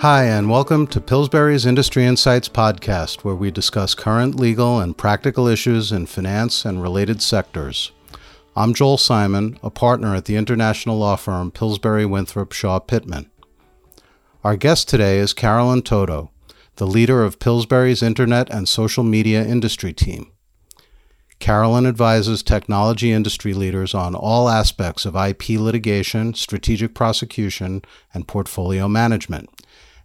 Hi, and welcome to Pillsbury's Industry Insights podcast, where we discuss current legal and practical issues in finance and related sectors. I'm Joel Simon, a partner at the international law firm Pillsbury Winthrop Shaw Pittman. Our guest today is Carolyn Toto, the leader of Pillsbury's Internet and Social Media Industry Team. Carolyn advises technology industry leaders on all aspects of IP litigation, strategic prosecution, and portfolio management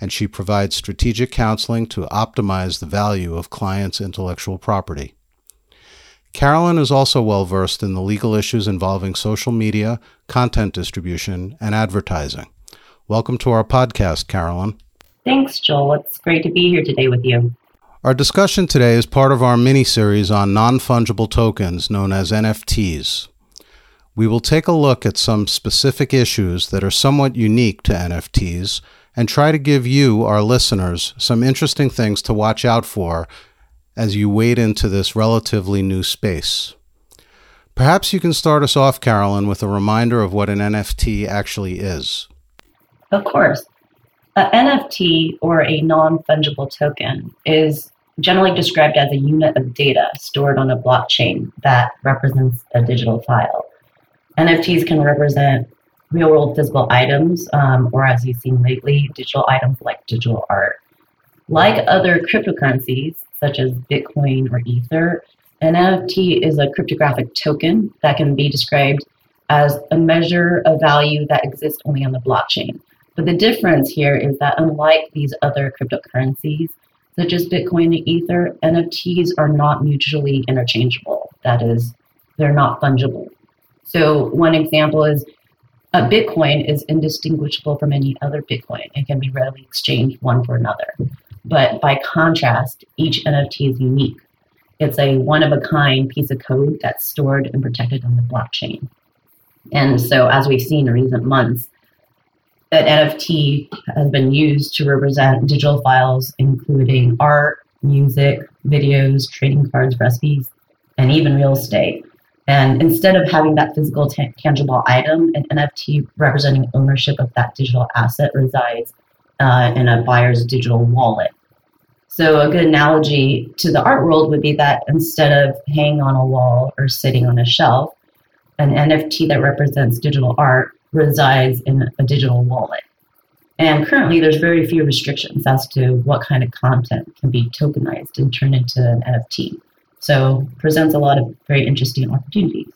and she provides strategic counseling to optimize the value of clients' intellectual property. Carolyn is also well versed in the legal issues involving social media, content distribution, and advertising. Welcome to our podcast, Carolyn. Thanks, Joel. It's great to be here today with you. Our discussion today is part of our mini series on non fungible tokens known as NFTs. We will take a look at some specific issues that are somewhat unique to NFTs and try to give you, our listeners, some interesting things to watch out for as you wade into this relatively new space. Perhaps you can start us off, Carolyn, with a reminder of what an NFT actually is. Of course. An NFT, or a non fungible token, is generally described as a unit of data stored on a blockchain that represents a digital file. NFTs can represent real world physical items, um, or as you've seen lately, digital items like digital art. Like other cryptocurrencies, such as Bitcoin or Ether, an NFT is a cryptographic token that can be described as a measure of value that exists only on the blockchain. But the difference here is that unlike these other cryptocurrencies, such as Bitcoin and Ether, NFTs are not mutually interchangeable. That is, they're not fungible. So, one example is a Bitcoin is indistinguishable from any other Bitcoin and can be readily exchanged one for another. But by contrast, each NFT is unique. It's a one of a kind piece of code that's stored and protected on the blockchain. And so, as we've seen in recent months, that NFT has been used to represent digital files, including art, music, videos, trading cards, recipes, and even real estate. And instead of having that physical t- tangible item, an NFT representing ownership of that digital asset resides uh, in a buyer's digital wallet. So, a good analogy to the art world would be that instead of hanging on a wall or sitting on a shelf, an NFT that represents digital art resides in a digital wallet. And currently, there's very few restrictions as to what kind of content can be tokenized and turned into an NFT. So presents a lot of very interesting opportunities.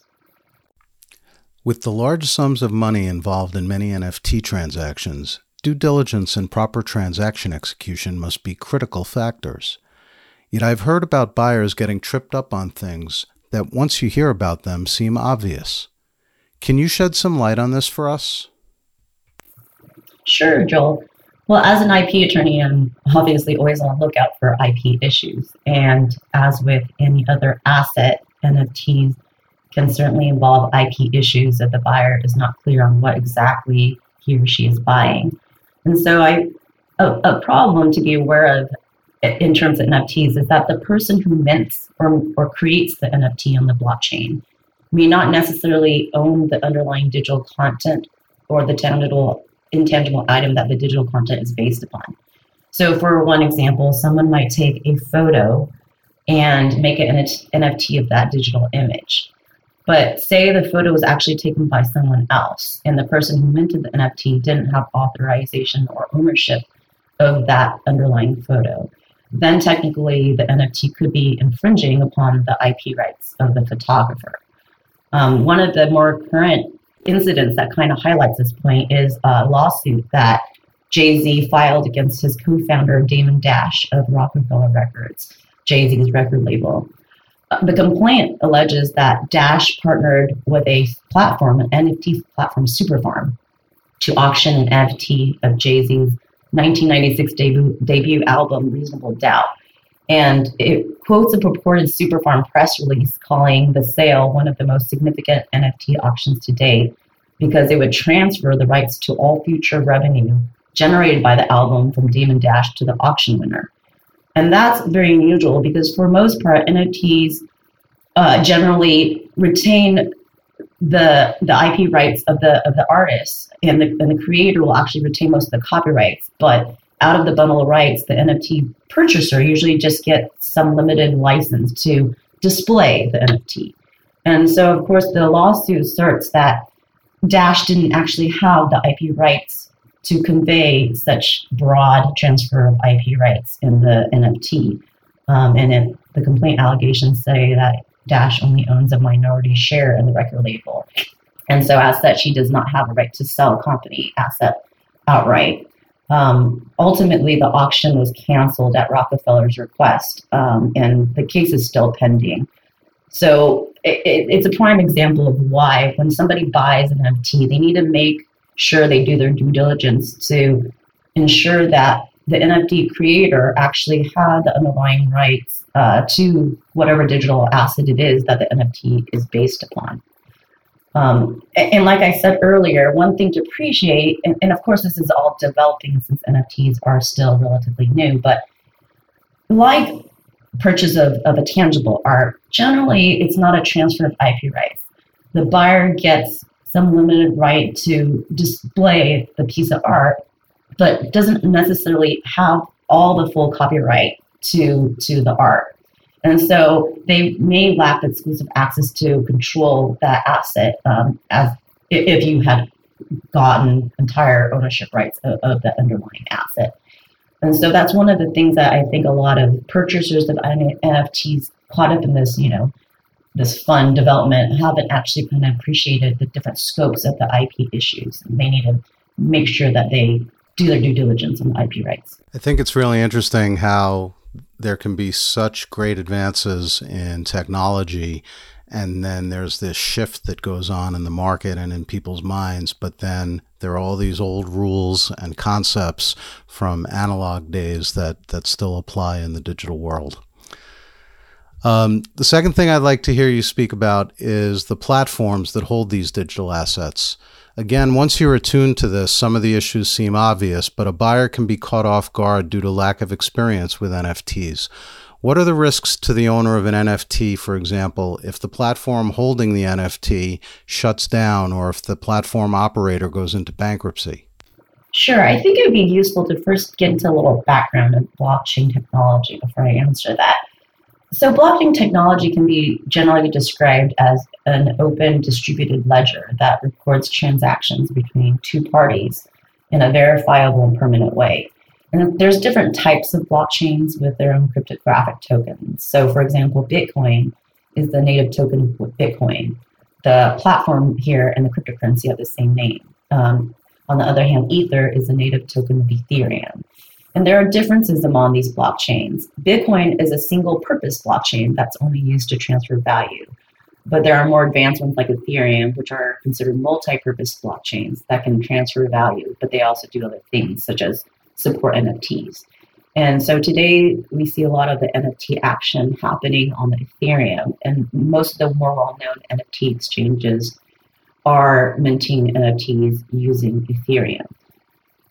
With the large sums of money involved in many NFT transactions, due diligence and proper transaction execution must be critical factors. Yet I've heard about buyers getting tripped up on things that once you hear about them seem obvious. Can you shed some light on this for us? Sure, Joel. Well, as an IP attorney, I'm obviously always on the lookout for IP issues. And as with any other asset, NFTs can certainly involve IP issues if the buyer is not clear on what exactly he or she is buying. And so, I, a, a problem to be aware of in terms of NFTs is that the person who mints or, or creates the NFT on the blockchain may not necessarily own the underlying digital content or the tangible intangible item that the digital content is based upon. So, for one example, someone might take a photo and make an NFT of that digital image. But say the photo was actually taken by someone else, and the person who minted the NFT didn't have authorization or ownership of that underlying photo. Then technically, the NFT could be infringing upon the IP rights of the photographer. Um, one of the more current incidents that kind of highlights this point is a lawsuit that Jay Z filed against his co founder, Damon Dash of Roc-A-Fella Records, Jay Z's record label. Uh, the complaint alleges that Dash partnered with a platform, an NFT platform, Superfarm, to auction an NFT of Jay Z's 1996 debut, debut album, Reasonable Doubt. And it quotes a purported Superfarm press release calling the sale one of the most significant NFT auctions to date because it would transfer the rights to all future revenue generated by the album from Damon Dash to the auction winner. And that's very unusual because for most part, NFTs uh, generally retain the the IP rights of the of the artist, and the, and the creator will actually retain most of the copyrights. But out of the bundle of rights, the NFT purchaser usually just gets some limited license to display the NFT. And so, of course, the lawsuit asserts that Dash didn't actually have the IP rights to convey such broad transfer of IP rights in the NFT. Um, and it, the complaint allegations say that Dash only owns a minority share in the record label. And so, as such, he does not have a right to sell company asset outright. Um, ultimately, the auction was canceled at Roc-A-Fella's request, um, and the case is still pending. So it, it, it's a prime example of why, when somebody buys an NFT, they need to make sure they do their due diligence to ensure that the NFT creator actually had the underlying rights uh, to whatever digital asset it is that the NFT is based upon. Um, and, and, like I said earlier, one thing to appreciate, and, and, of course, this is all developing since NFTs are still relatively new, but like purchase of, of a tangible art, generally it's not a transfer of IP rights. The buyer gets some limited right to display the piece of art, but doesn't necessarily have all the full copyright to to the art. And so they may lack exclusive access to control that asset um, as if you had gotten entire ownership rights of, of, the underlying asset. And so that's one of the things that I think a lot of purchasers of NFTs caught up in this, you know, this fun development haven't actually kind of appreciated the different scopes of the IP issues. And they need to make sure that they do their due diligence on the IP rights. I think it's really interesting how there can be such great advances in technology and then there's this shift that goes on in the market and in people's minds but then there are all these old rules and concepts from analog days that that still apply in the digital world um, the second thing I'd like to hear you speak about is the platforms that hold these digital assets. Again, once you're attuned to this, some of the issues seem obvious, but a buyer can be caught off guard due to lack of experience with NFTs. What are the risks to the owner of an NFT, for example, if the platform holding the NFT shuts down or if the platform operator goes into bankruptcy? Sure. I think it would be useful to first get into a little background of blockchain technology before I answer that. So, blockchain technology can be generally described as an open distributed ledger that records transactions between two parties in a verifiable and permanent way. And there's different types of blockchains with their own cryptographic tokens. So, for example, Bitcoin is the native token of Bitcoin. The platform here and the cryptocurrency have the same name. Um, on the other hand, Ether is the native token of Ethereum. And there are differences among these blockchains. Bitcoin is a single purpose blockchain that's only used to transfer value. But there are more advanced ones like Ethereum, which are considered multi purpose blockchains that can transfer value, but they also do other things, such as support NFTs. And so today we see a lot of the NFT action happening on the Ethereum, and most of the more well known NFT exchanges are minting NFTs using Ethereum.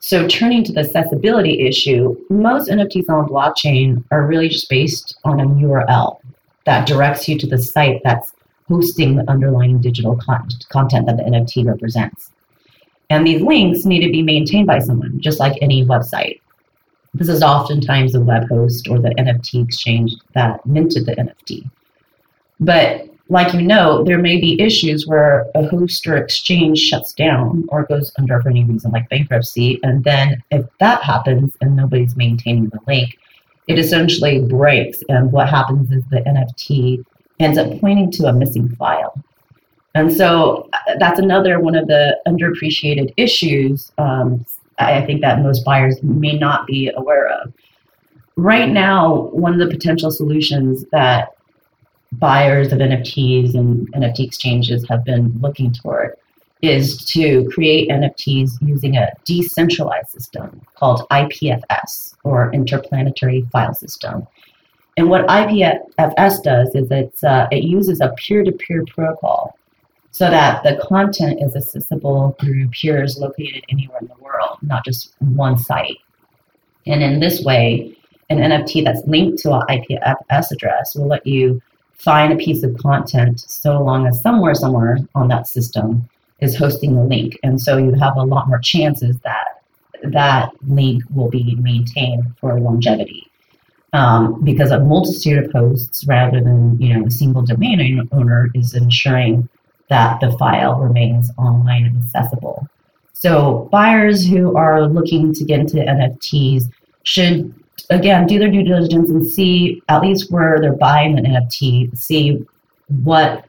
So, turning to the accessibility issue, most NFTs on blockchain are really just based on a URL that directs you to the site that's hosting the underlying digital con- content that the NFT represents. And these links need to be maintained by someone, just like any website. This is oftentimes the web host or the NFT exchange that minted the NFT. But like you know, there may be issues where a host or exchange shuts down or goes under for any reason, like bankruptcy. And then if that happens and nobody's maintaining the link, it essentially breaks. And what happens is the NFT ends up pointing to a missing file. And so uh, that's another one of the underappreciated issues um, I think that most buyers may not be aware of. Right now, one of the potential solutions that buyers of NFTs and NFT exchanges have been looking toward is to create NFTs using a decentralized system called IPFS or Interplanetary File System. And what IPFS does is it's, uh, it uses a peer to peer protocol so that the content is accessible through peers located anywhere in the world, not just one site. And in this way, an NFT that's linked to an IPFS address will let you find a piece of content so long as somewhere, somewhere on that system is hosting the link. And so you have a lot more chances that that link will be maintained for longevity. Um, because a multitude of hosts rather than you know a single domain owner is ensuring that the file remains online and accessible. So buyers who are looking to get into NFTs should again do their due diligence and see at least where they're buying an NFT, see what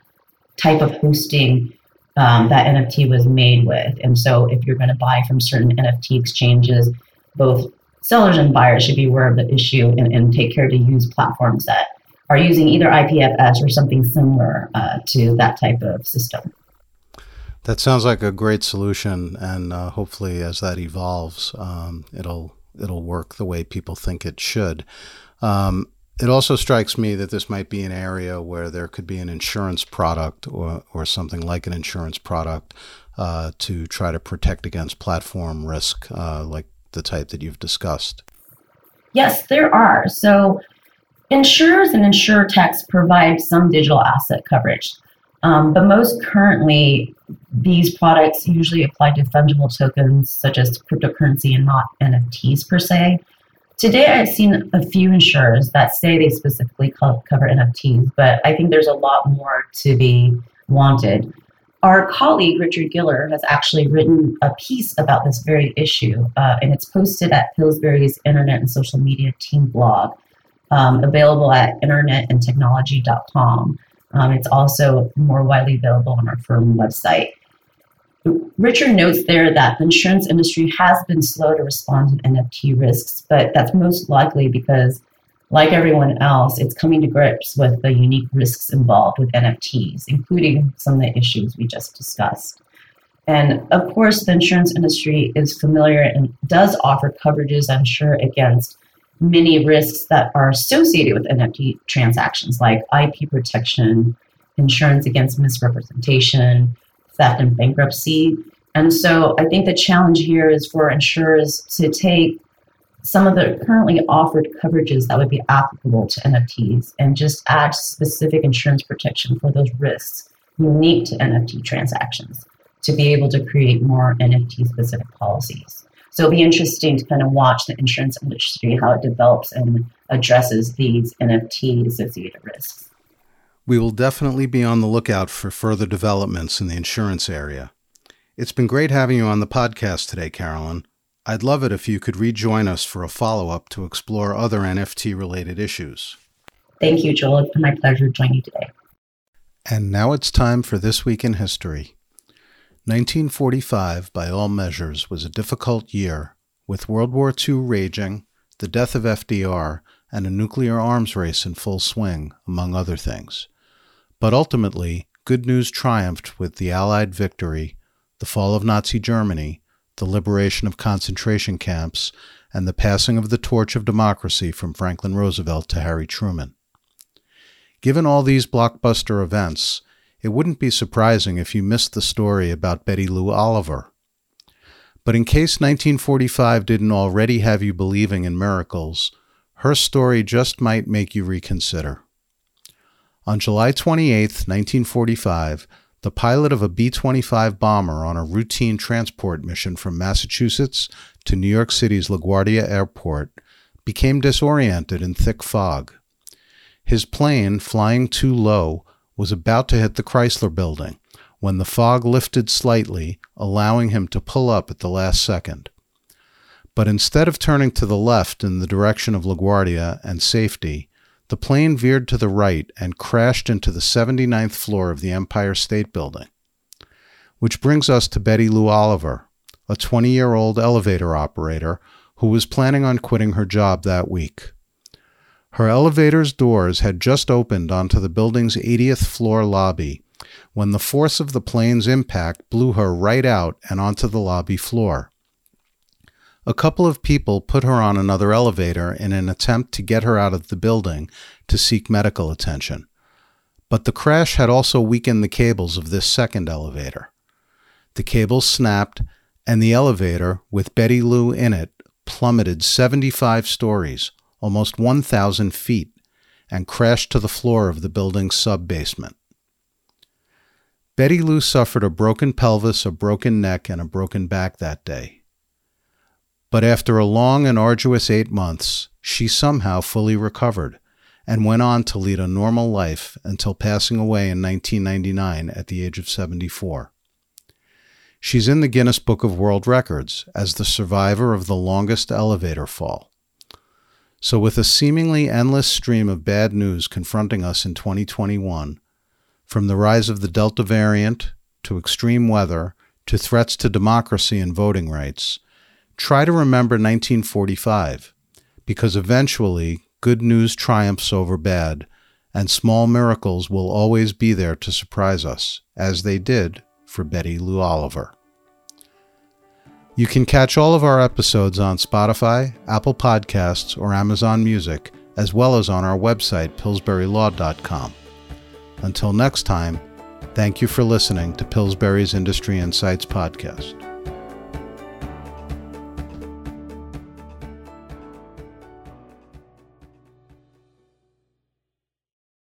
type of hosting um, that NFT was made with. And so if you're going to buy from certain NFT exchanges, both sellers and buyers should be aware of the issue and, and take care to use platforms that are using either IPFS or something similar uh, to that type of system. That sounds like a great solution, and uh, hopefully, as that evolves, um, it'll it'll work the way people think it should. Um, it also strikes me that this might be an area where there could be an insurance product or, or something like an insurance product uh, to try to protect against platform risk, uh, like the type that you've discussed. Yes, there are. So, insurers and insurtechs provide some digital asset coverage. Um, but most currently, these products usually apply to fungible tokens such as cryptocurrency and not NFTs per se. Today, I've seen a few insurers that say they specifically cover NFTs, but I think there's a lot more to be wanted. Our colleague, Richard Giller, has actually written a piece about this very issue, uh, and it's posted at Pillsbury's Internet and Social Media Team blog, um, available at internetandtechnology.com. Um, it's also more widely available on our firm website. Richard notes there that the insurance industry has been slow to respond to NFT risks, but that's most likely because, like everyone else, it's coming to grips with the unique risks involved with NFTs, including some of the issues we just discussed. And of course, the insurance industry is familiar and does offer coverages, I'm sure, against many risks that are associated with NFT transactions, like IP protection, insurance against misrepresentation, theft, and bankruptcy. And so I think the challenge here is for insurers to take some of the currently offered coverages that would be applicable to NFTs and just add specific insurance protection for those risks unique to NFT transactions to be able to create more NFT specific policies. So it'll be interesting to kind of watch the insurance industry, how it develops and addresses these NFT associated risks. We will definitely be on the lookout for further developments in the insurance area. It's been great having you on the podcast today, Carolyn. I'd love it if you could rejoin us for a follow up to explore other NFT related issues. Thank you, Joel. It's been my pleasure to join you today. And now it's time for This Week in History. 1945, by all measures, was a difficult year, with World War II raging, the death of FDR, and a nuclear arms race in full swing, among other things. But ultimately, good news triumphed with the Allied victory, the fall of Nazi Germany, the liberation of concentration camps, and the passing of the torch of democracy from Franklin Roosevelt to Harry Truman. Given all these blockbuster events, it wouldn't be surprising if you missed the story about Betty Lou Oliver. But in case 1945 didn't already have you believing in miracles, her story just might make you reconsider. On July 28, 1945, the pilot of a B 25 bomber on a routine transport mission from Massachusetts to New York City's LaGuardia Airport became disoriented in thick fog. His plane, flying too low, was about to hit the Chrysler building when the fog lifted slightly, allowing him to pull up at the last second. But instead of turning to the left in the direction of LaGuardia and safety, the plane veered to the right and crashed into the 79th floor of the Empire State Building. Which brings us to Betty Lou Oliver, a 20 year old elevator operator who was planning on quitting her job that week. Her elevator's doors had just opened onto the building's 80th floor lobby when the force of the plane's impact blew her right out and onto the lobby floor. A couple of people put her on another elevator in an attempt to get her out of the building to seek medical attention. But the crash had also weakened the cables of this second elevator. The cables snapped, and the elevator, with Betty Lou in it, plummeted 75 stories, almost 1,000 feet, and crashed to the floor of the building's sub basement. Betty Lou suffered a broken pelvis, a broken neck, and a broken back that day. But after a long and arduous eight months, she somehow fully recovered and went on to lead a normal life until passing away in 1999 at the age of 74. She's in the Guinness Book of World Records as the survivor of the longest elevator fall. So, with a seemingly endless stream of bad news confronting us in 2021, from the rise of the Delta variant to extreme weather to threats to democracy and voting rights, try to remember 1945, because eventually good news triumphs over bad, and small miracles will always be there to surprise us, as they did for Betty Lou Oliver. You can catch all of our episodes on Spotify, Apple Podcasts, or Amazon Music, as well as on our website, pillsburylaw.com. Until next time, thank you for listening to Pillsbury's Industry Insights Podcast.